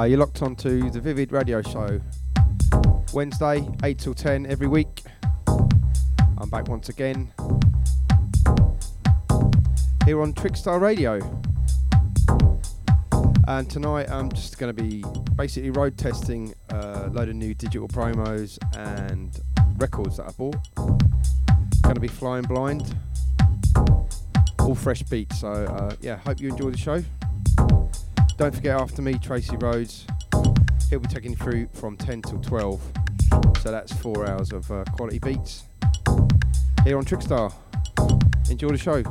Uh, you're locked onto the Vivid Radio Show. Wednesday, 8 till 10 every week. I'm back once again here on Trickstar Radio. And tonight I'm just going to be basically road testing a load of new digital promos and records that I bought. Going to be flying blind. All fresh beats. So, uh, yeah, hope you enjoy the show. Don't forget, after me, Tracy Rhodes. He'll be taking you through from 10 till 12. So that's four hours of uh, quality beats here on Trickstar. Enjoy the show.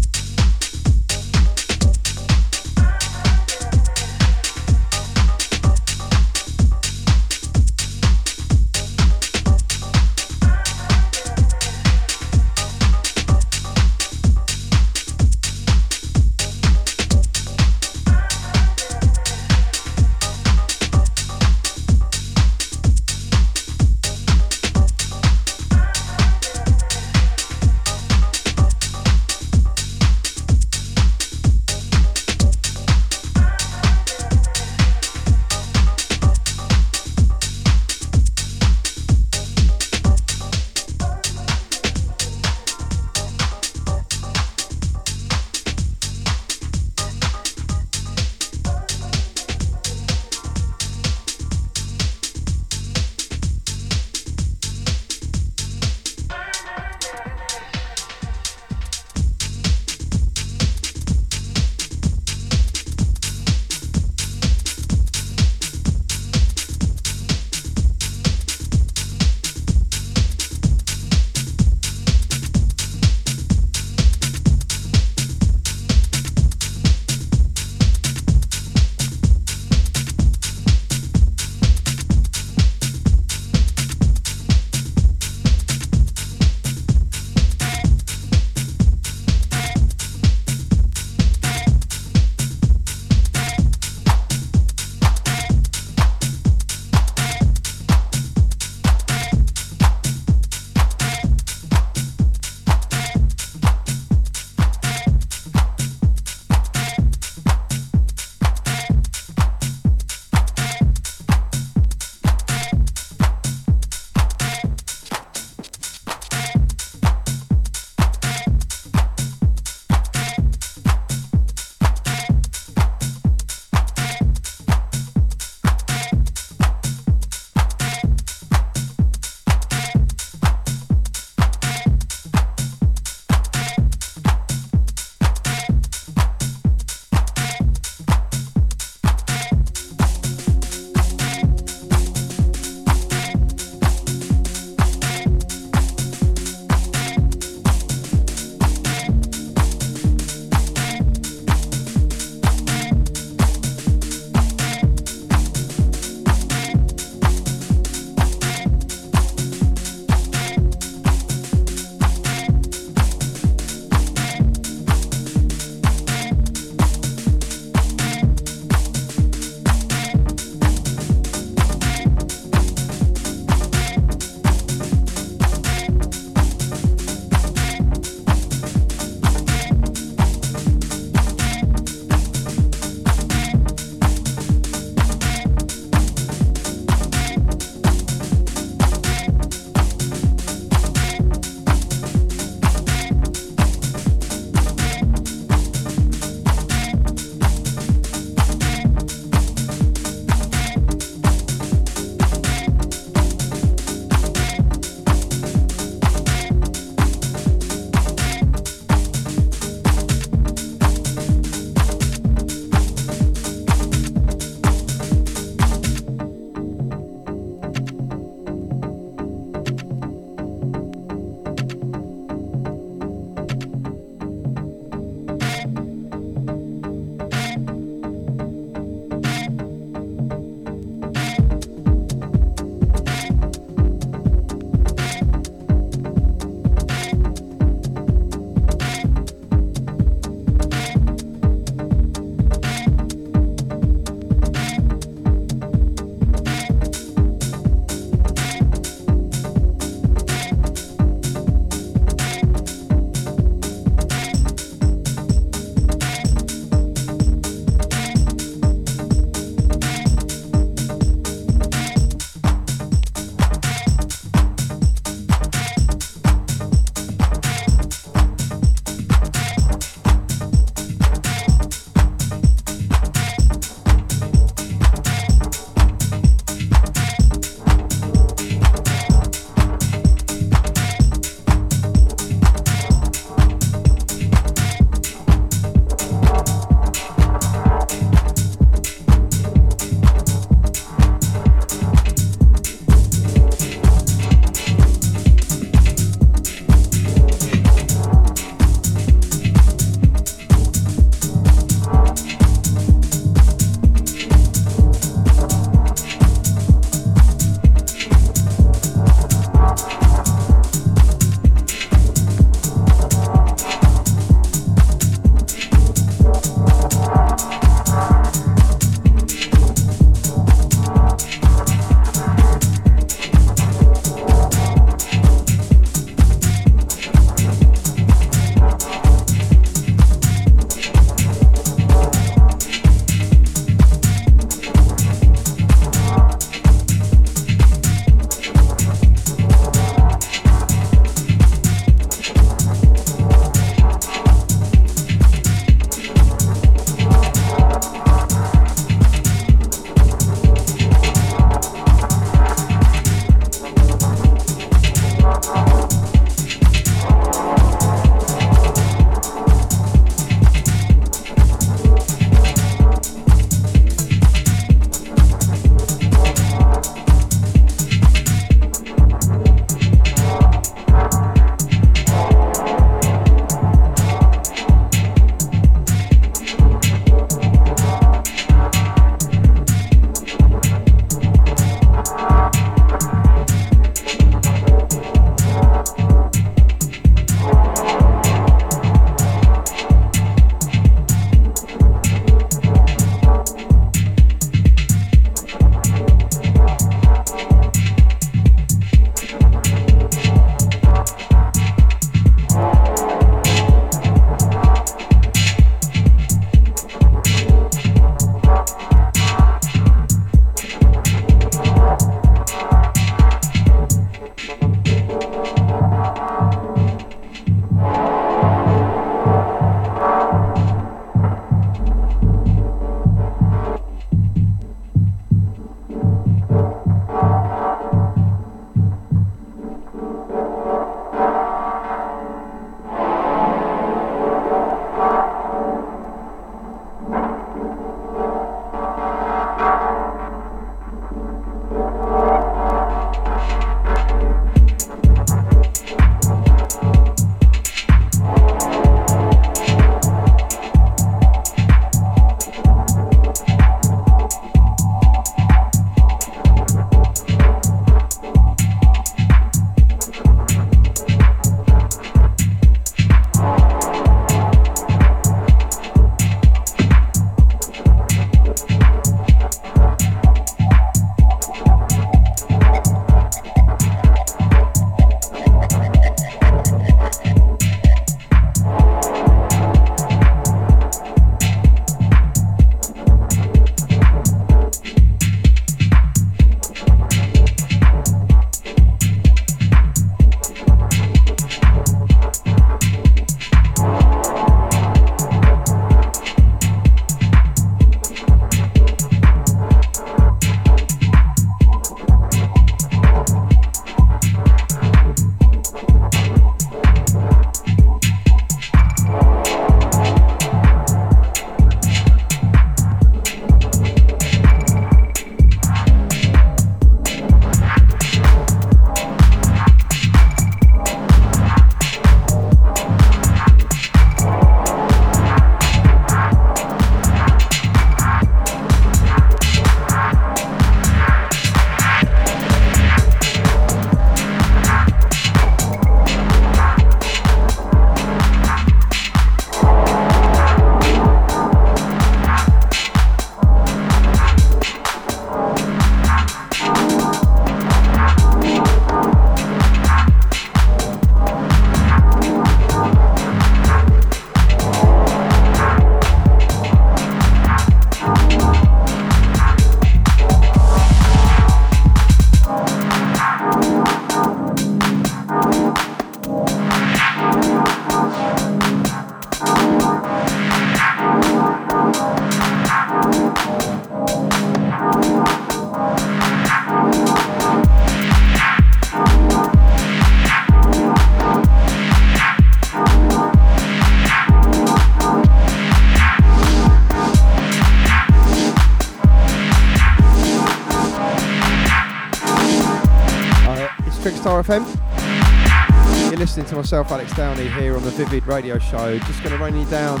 Myself, Alex Downey, here on the Vivid Radio Show. Just going to run you down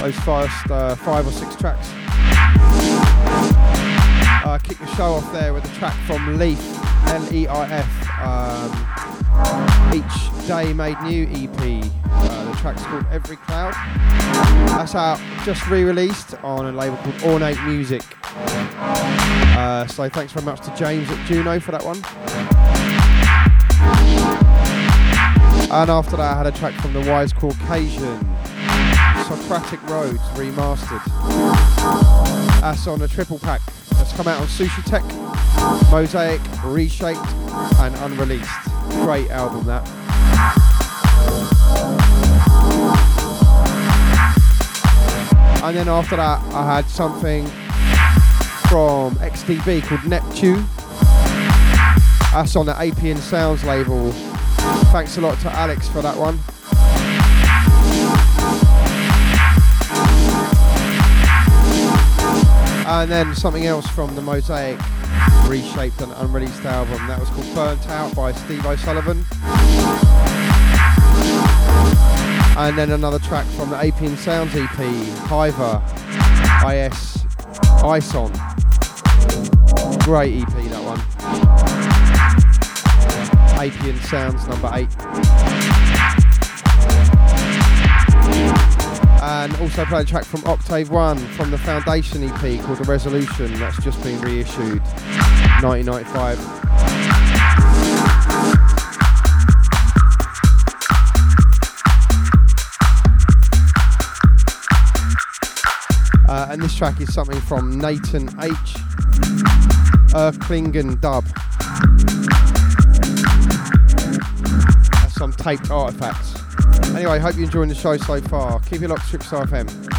those first uh, five or six tracks. Uh, kick the show off there with a track from Leif, L-E-I-F. Um, each Day Made New EP. Uh, the track's called Every Cloud. That's out, just re-released on a label called Ornate Music. Uh, so thanks very much to James at Juno for that one. And after that, I had a track from the Wise Caucasian, Socratic Roads Remastered. That's on a triple pack that's come out on Sushitech, Mosaic, Reshaped, and Unreleased. Great album that. And then after that, I had something from XTB called Neptune. That's on the Apian Sounds label. Thanks a lot to Alex for that one. And then something else from the Mosaic reshaped and unreleased album. That was called Burnt Out by Steve O'Sullivan. And then another track from the Apian Sounds EP, Hiver, IS, Ison. Great EP Apian Sounds number 8. And also played a track from Octave One from the Foundation EP called The Resolution. That's just been reissued 1995. Uh, and this track is something from Nathan H. Erklingen Dub. Taped artifacts. Anyway, hope you're enjoying the show so far. Keep it locked to Trickstar FM.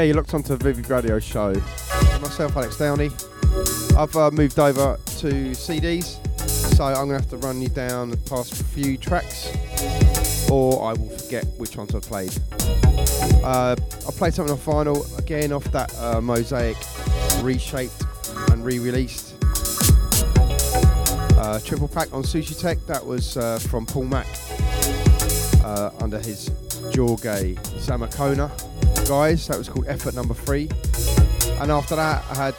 Yeah, you looked onto the Vivid Radio show. Myself, Alex Downey. I've uh, moved over to CDs, so I'm going to have to run you down the past few tracks, or I will forget which ones I played. Uh, I played something on vinyl, again off that uh, Mosaic reshaped and re-released. Uh, triple pack on Sushitech, that was uh, from Paul Mac uh, under his Jorge Zamacona guys. That was called Effort Number Three. And after that, I had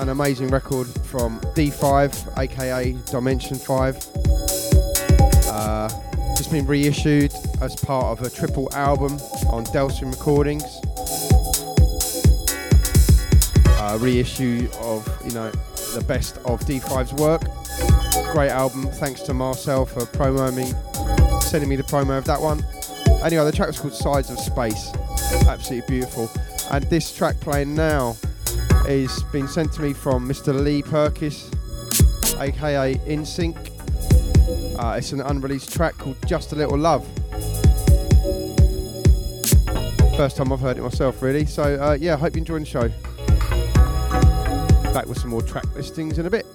an amazing record from D5, aka Dimension 5. Uh, just been reissued as part of a triple album on Delsin Recordings. Uh, reissue of you know the best of D5's work. Great album. Thanks to Marcel for promoting me, sending me the promo of that one. Anyway, the track was called Sides of Space. Absolutely beautiful. And this track playing now is being sent to me from Mr. Lee Purkis, aka InSync. Uh, it's an unreleased track called Just a Little Love. First time I've heard it myself, really. So, uh, yeah, hope you enjoy the show. Back with some more track listings in a bit.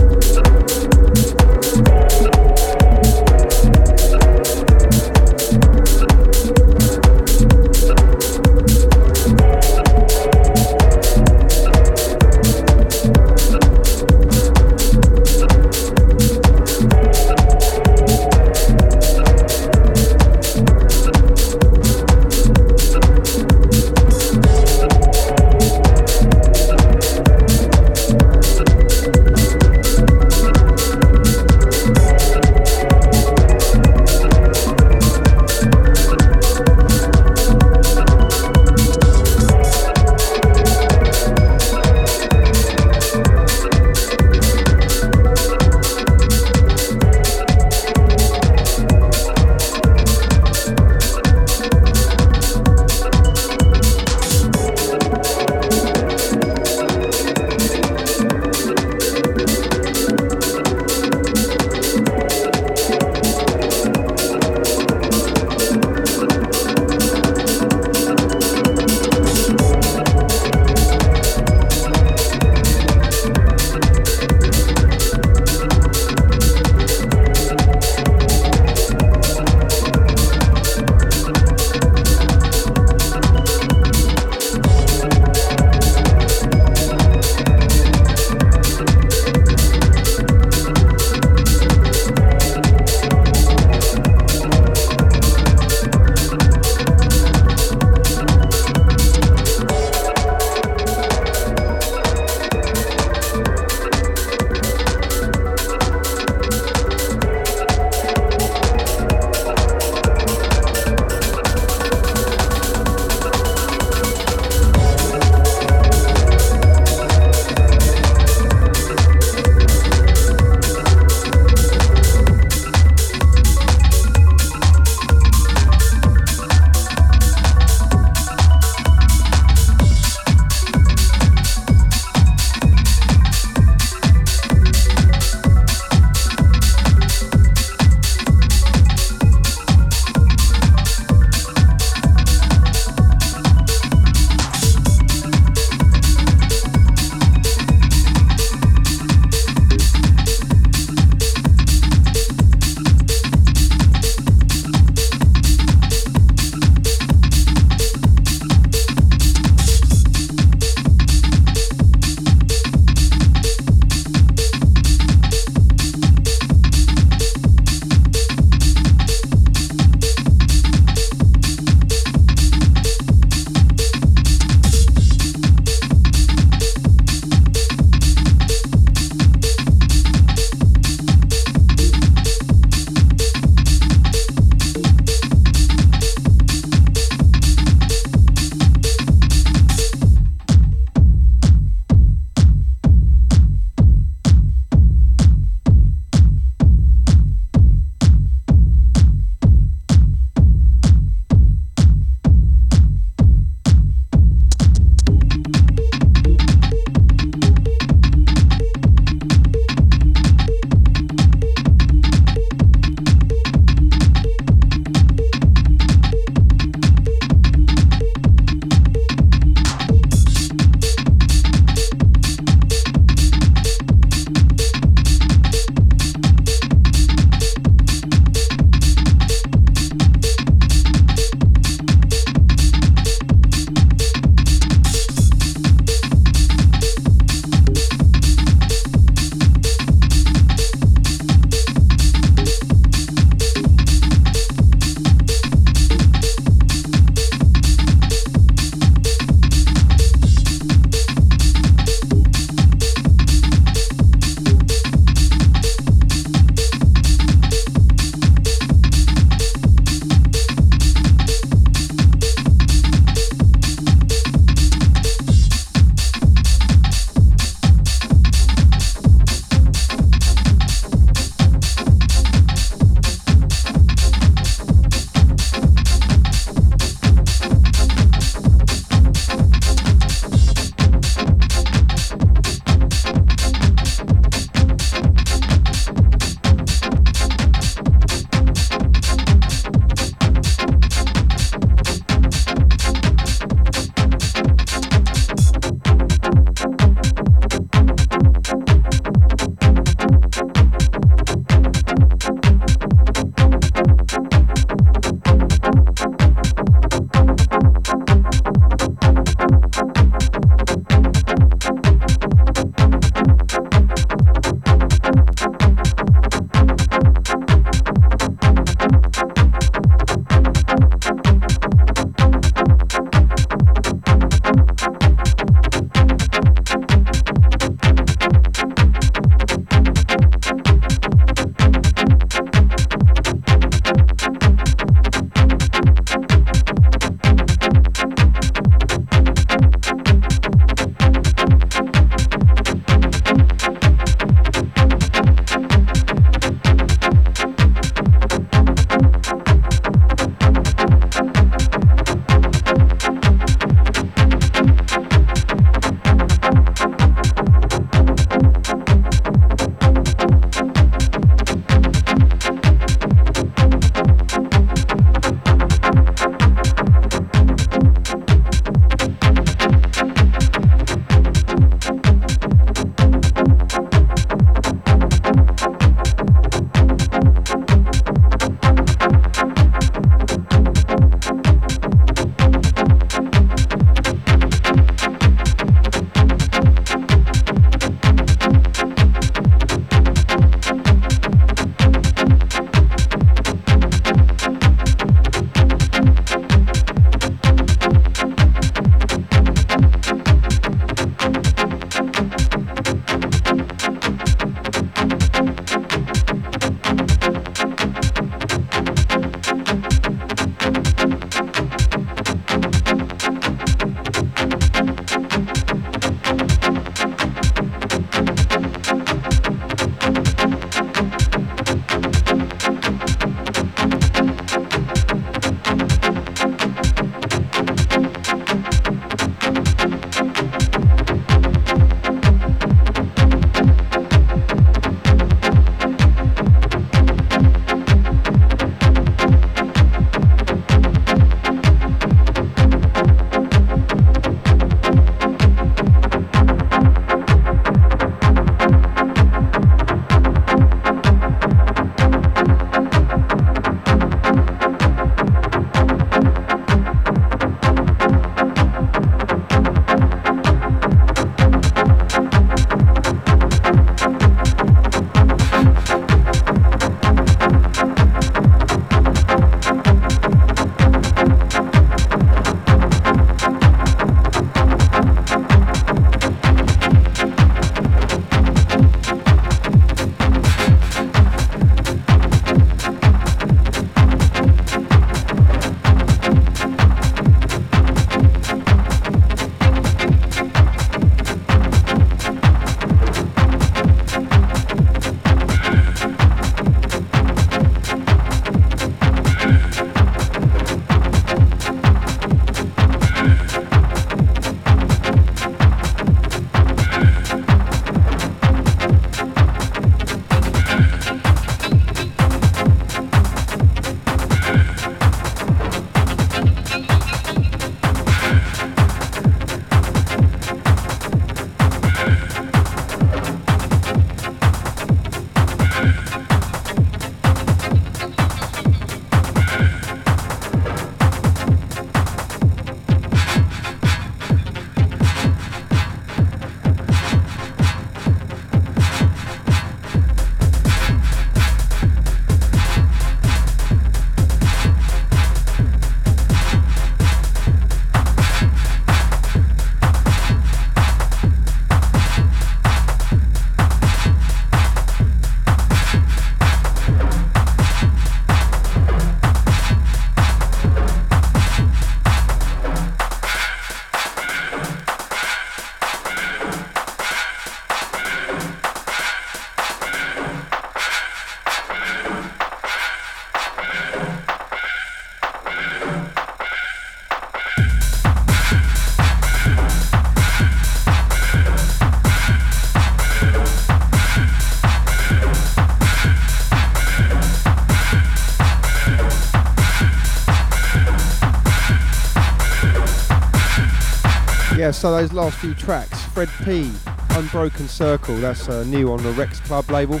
Yeah, so those last few tracks, Fred P, Unbroken Circle, that's uh, new on the Rex Club label.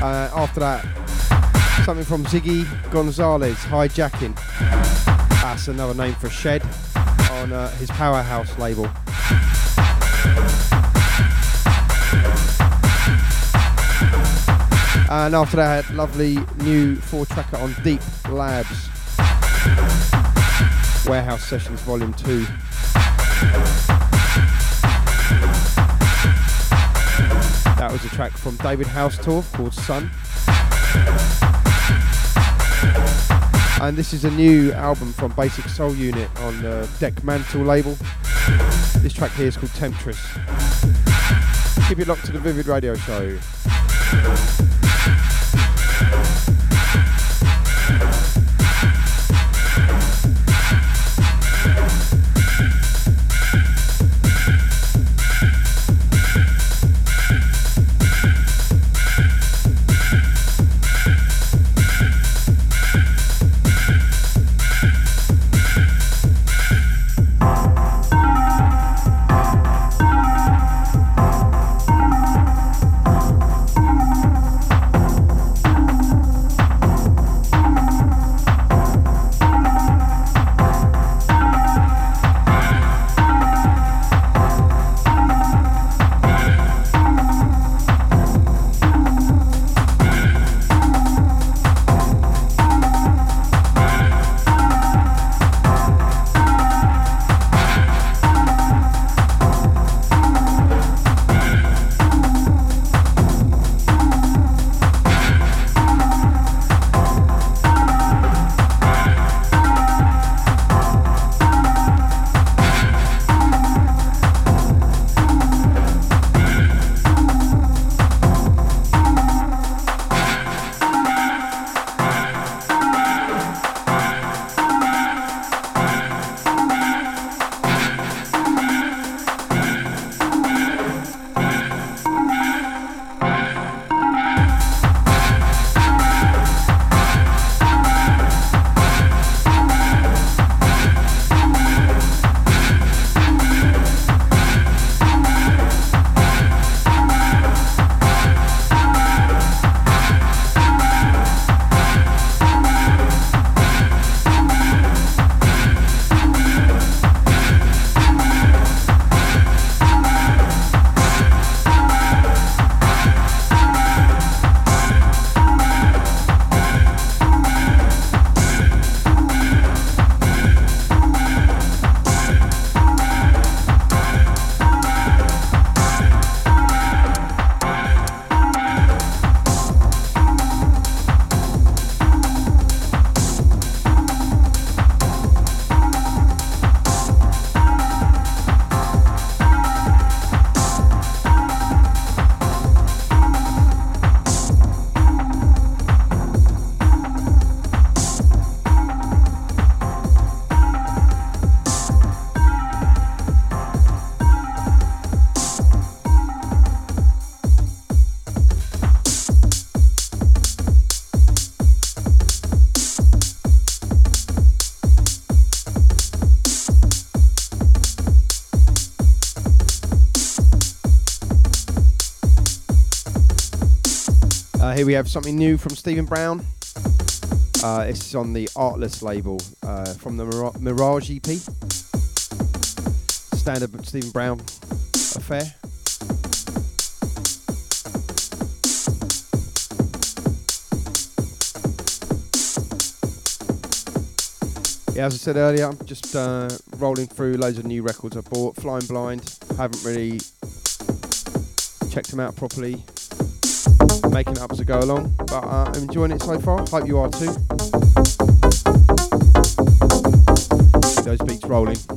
Uh, after that, something from Ziggy Gonzalez, Hijacking. That's another name for Shed on uh, his Powerhouse label. And after that, lovely new four tracker on Deep Labs. Warehouse Sessions Volume 2. That was a track from David Haustorff called Sun. And this is a new album from Basic Soul Unit on the Dekmantel label. This track here is called Temptress. Keep it locked to the Vivid Radio Show. Here we have something new from Stephen Brown. Uh, this is on the Artless label uh, from the Mir- Mirage EP. Standard Stephen Brown affair. Yeah, as I said earlier, I'm just uh, rolling through loads of new records I bought. Flying Blind, haven't really checked them out properly making it up as I go along. But uh, I'm enjoying it so far. Hope you are too. Those beats rolling.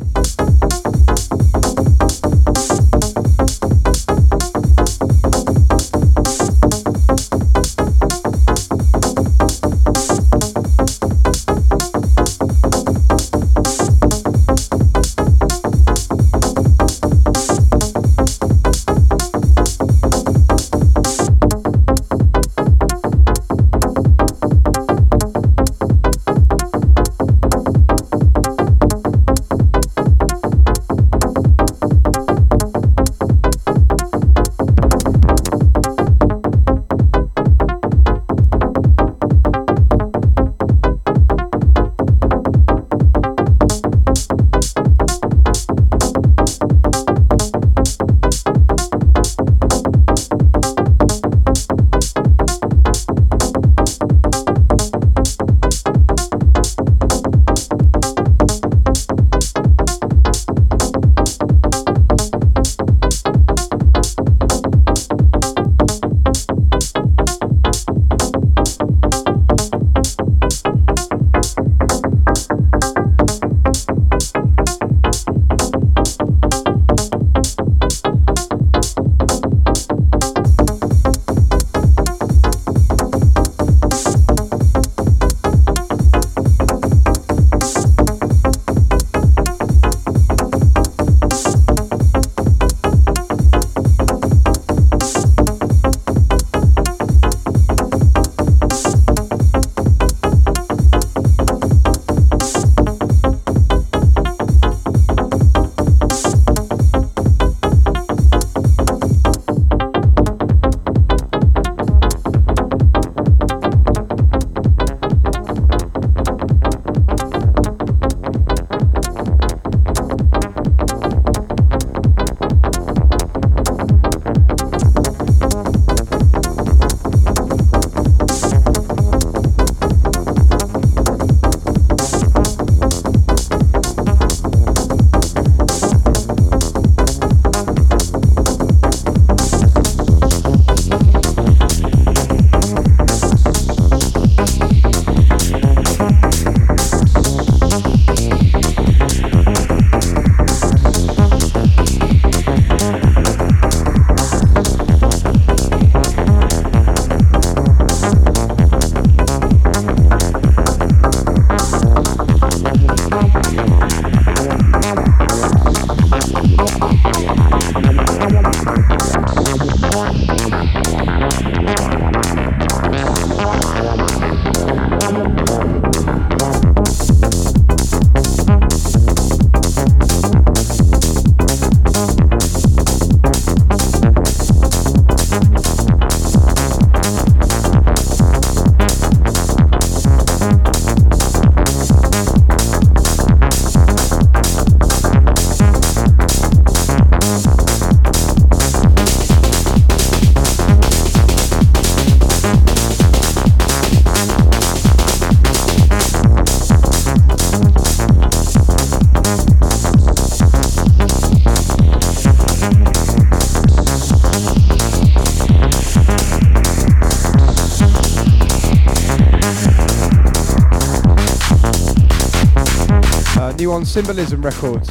On Symbolism Records.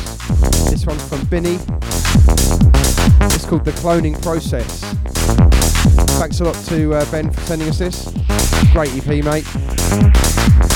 This one's from Binny. It's called The Cloning Process. Thanks a lot to uh, Ben for sending us this. Great EP, mate.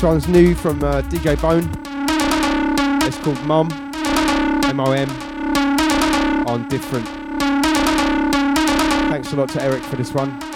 This one's new from uh, DJ Bone. It's called Mom, M-O-M, on Different. Thanks a lot to Eric for this one.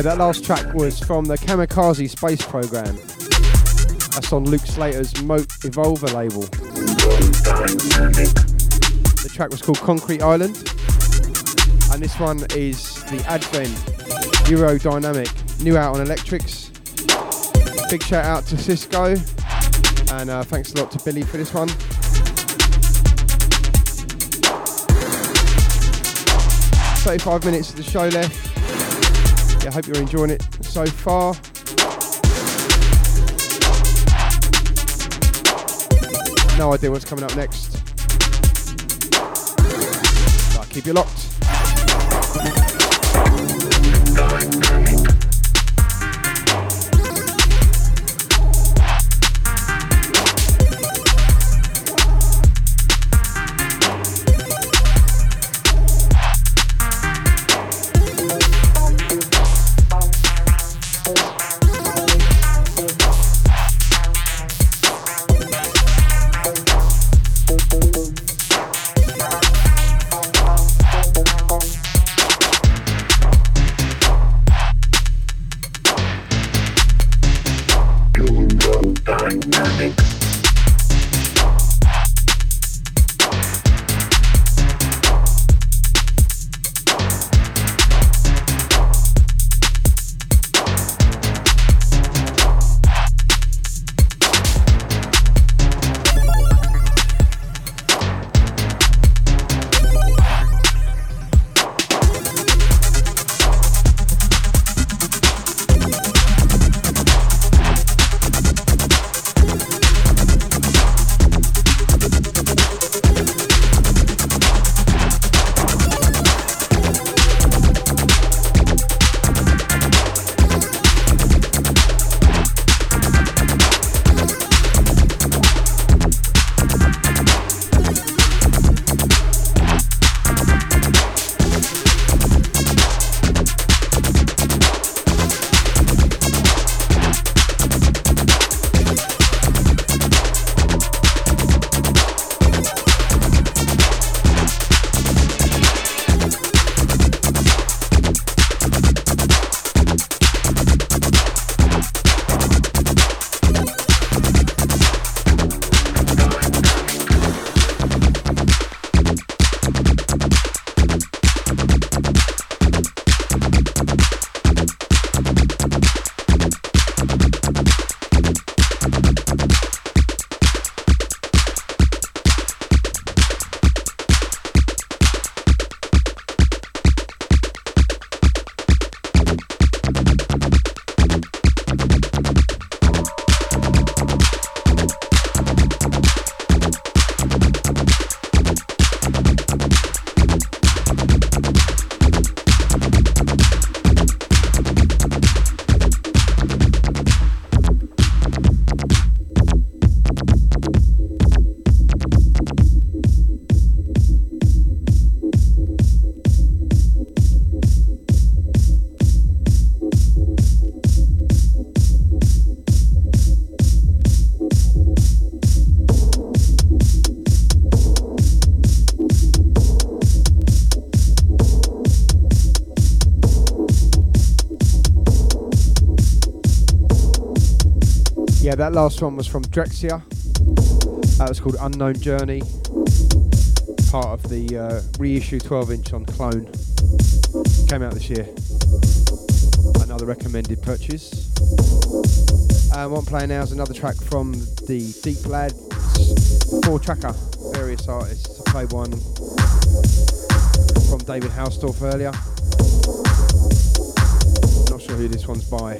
Yeah, that last track was from the Kamikaze Space Program. That's on Luke Slater's Mote Evolver label. The track was called Concrete Island. And this one is the Advent Eurodynamic, new out on Electrics. Big shout out to Cisco. And uh, thanks a lot to Billy for this one. Thirty-five minutes of the show left. I hope you're enjoying it so far. No idea what's coming up next. But keep you locked. That last one was from Drexciya. That was called Unknown Journey, part of the uh, reissue 12 inch on Clone. Came out this year. Another recommended purchase. What I'm playing now is another track from the Deep Labs 4 tracker, various artists. I played one from David Hausdorff earlier. Not sure who this one's by.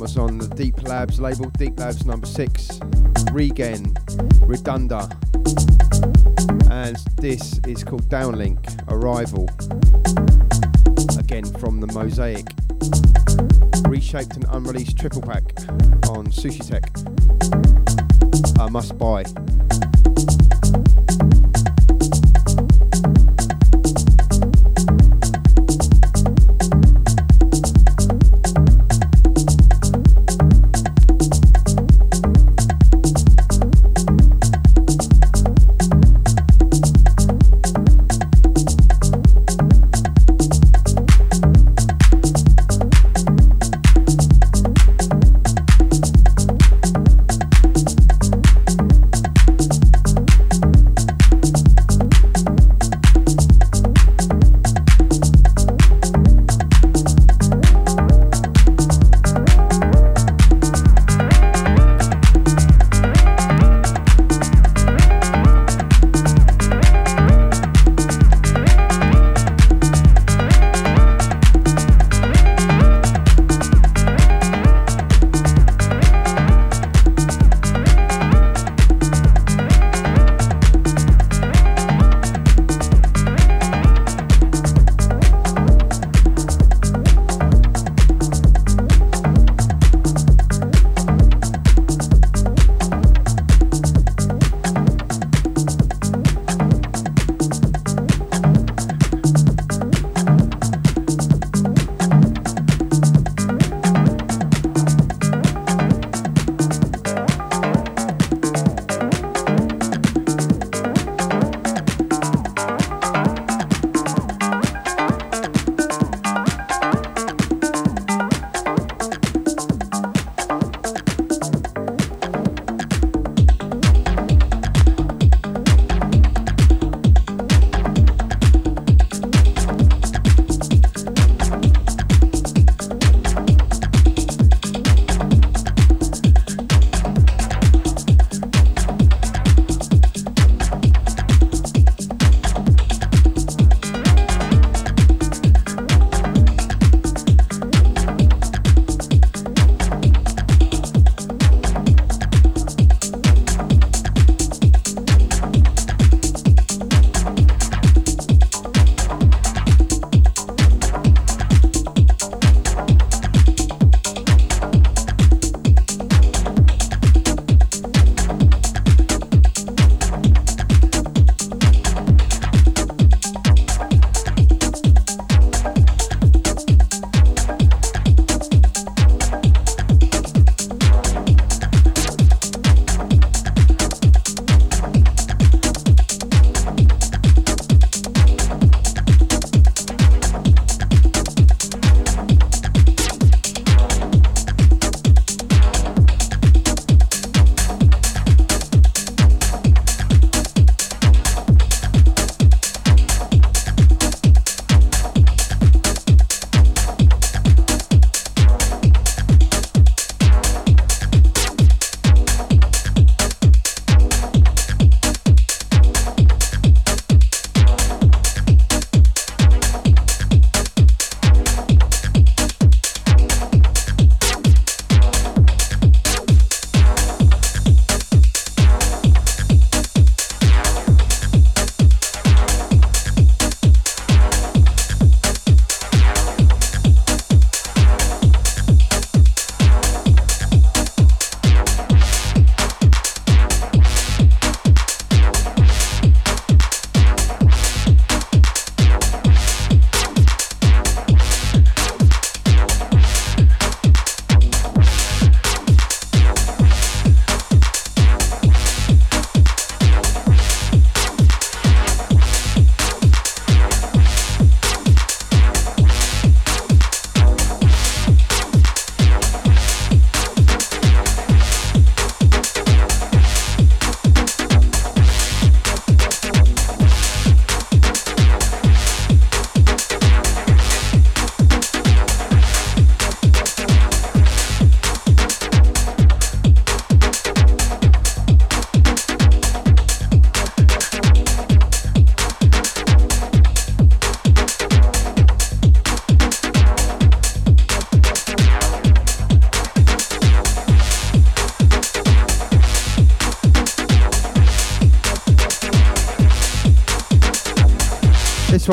Was on the Deep Labs label, Deep Labs number six, Regen, Redunda. And this is called Downlink, Arrival. Again from the Mosaic. Reshaped and unreleased triple pack on Sushitech. A must buy.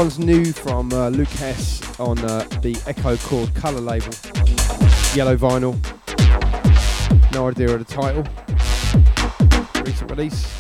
One's new from uh, Luke Hess on uh, the Echocord colour label, yellow vinyl. No idea of the title. Recent release.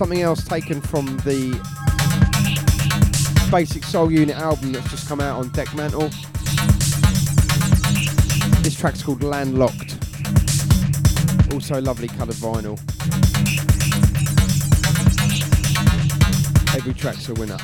Something else taken from the Basic Soul Unit album that's just come out on Dekmantel. This track's called Landlocked. Also lovely coloured vinyl. Every track's a winner.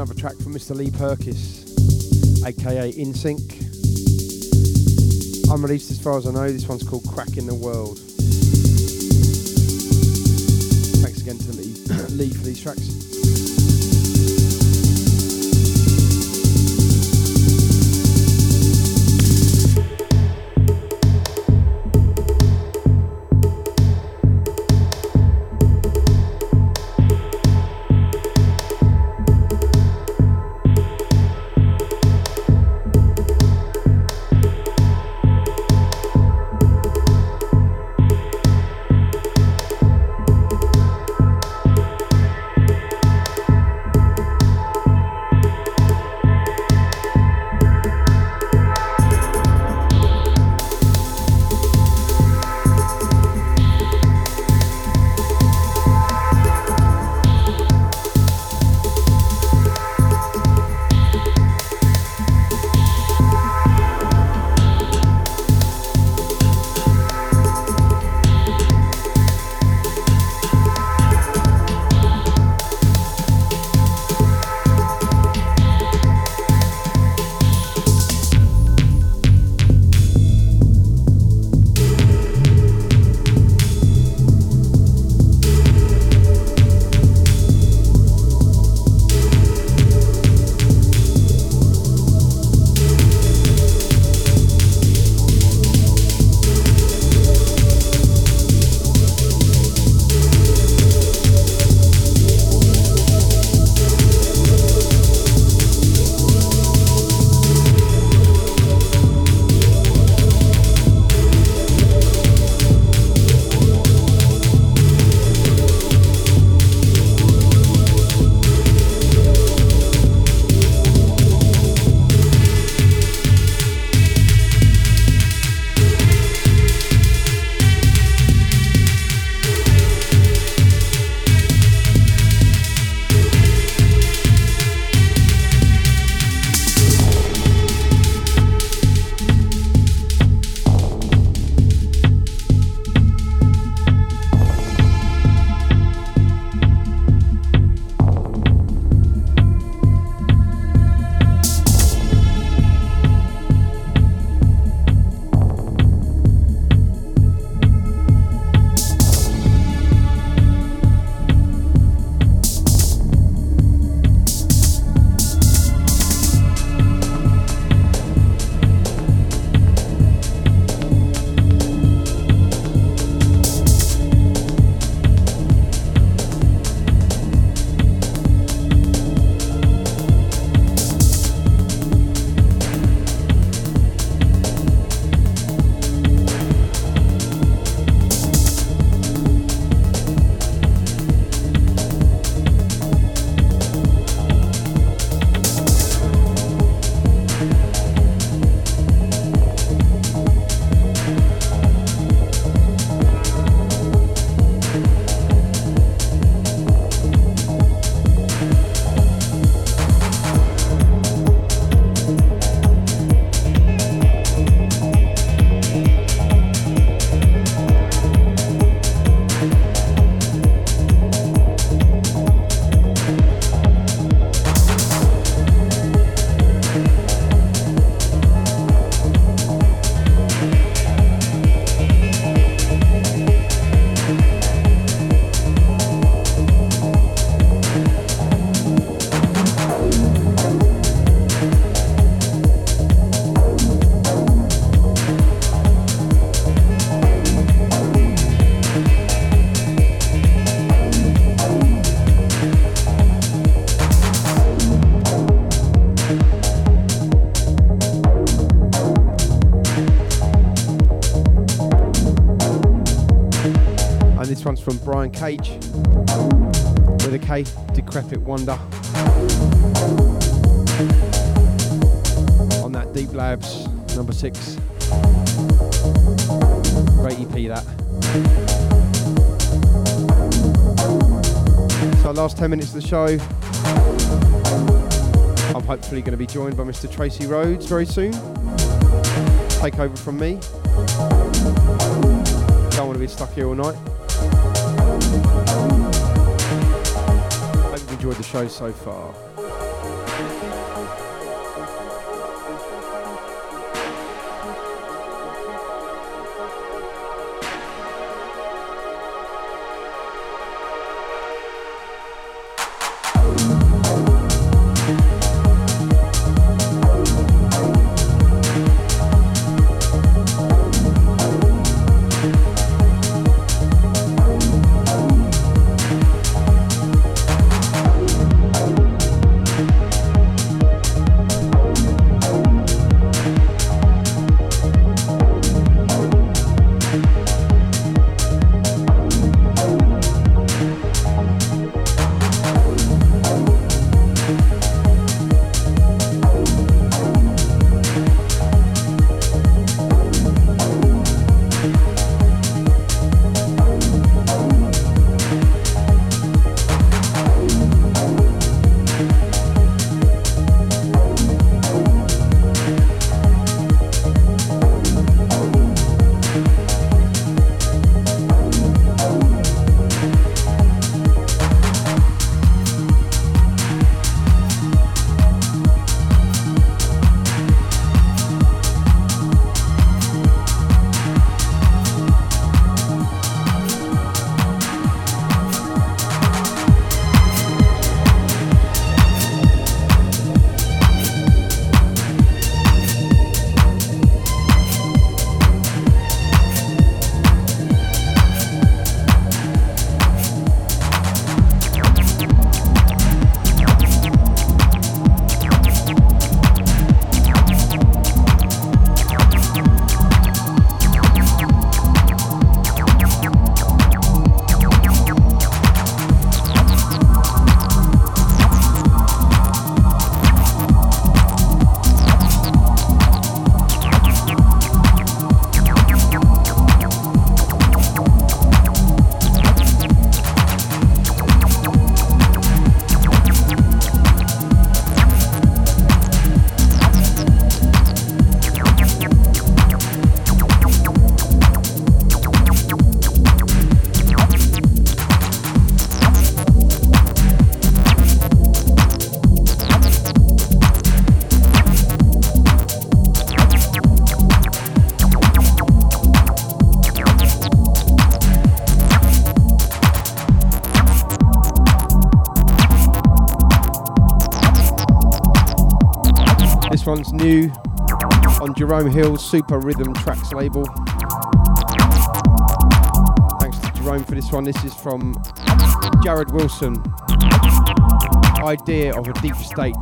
Another track from Mr. Lee Purkis, aka InSync. Unreleased as far as I know, this one's called Crack in the World. Thanks again to Lee, Lee for these tracks. Brian Kage with a K, Decrepit Wonder. On that Deep Labs number six. Great EP that. So last 10 minutes of the show. I'm hopefully going to be joined by Mr. Tracy Rhodes very soon. Take over from me. Don't want to be stuck here all night. Enjoyed the show so far. Jerome Hill's Super Rhythm Trax label. Thanks to Jerome for this one. This is from Jared Wilson. Idea of a deep state.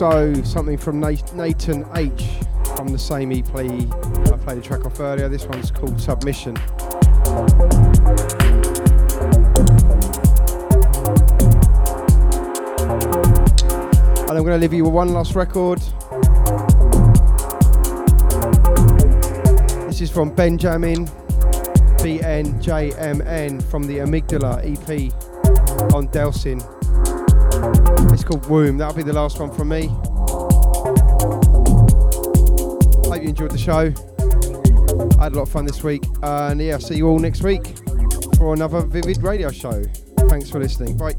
Also something from Nathan H from the same EP I played a track off earlier. This one's called Submission. And I'm going to leave you with one last record. This is from Benjamin, BNJMN, from the Amygdala EP on Delsin. It's called Womb. That'll be the last one from me. Hope you enjoyed the show. I had a lot of fun this week. And yeah, see you all next week for another Vivid Radio show. Thanks for listening. Bye.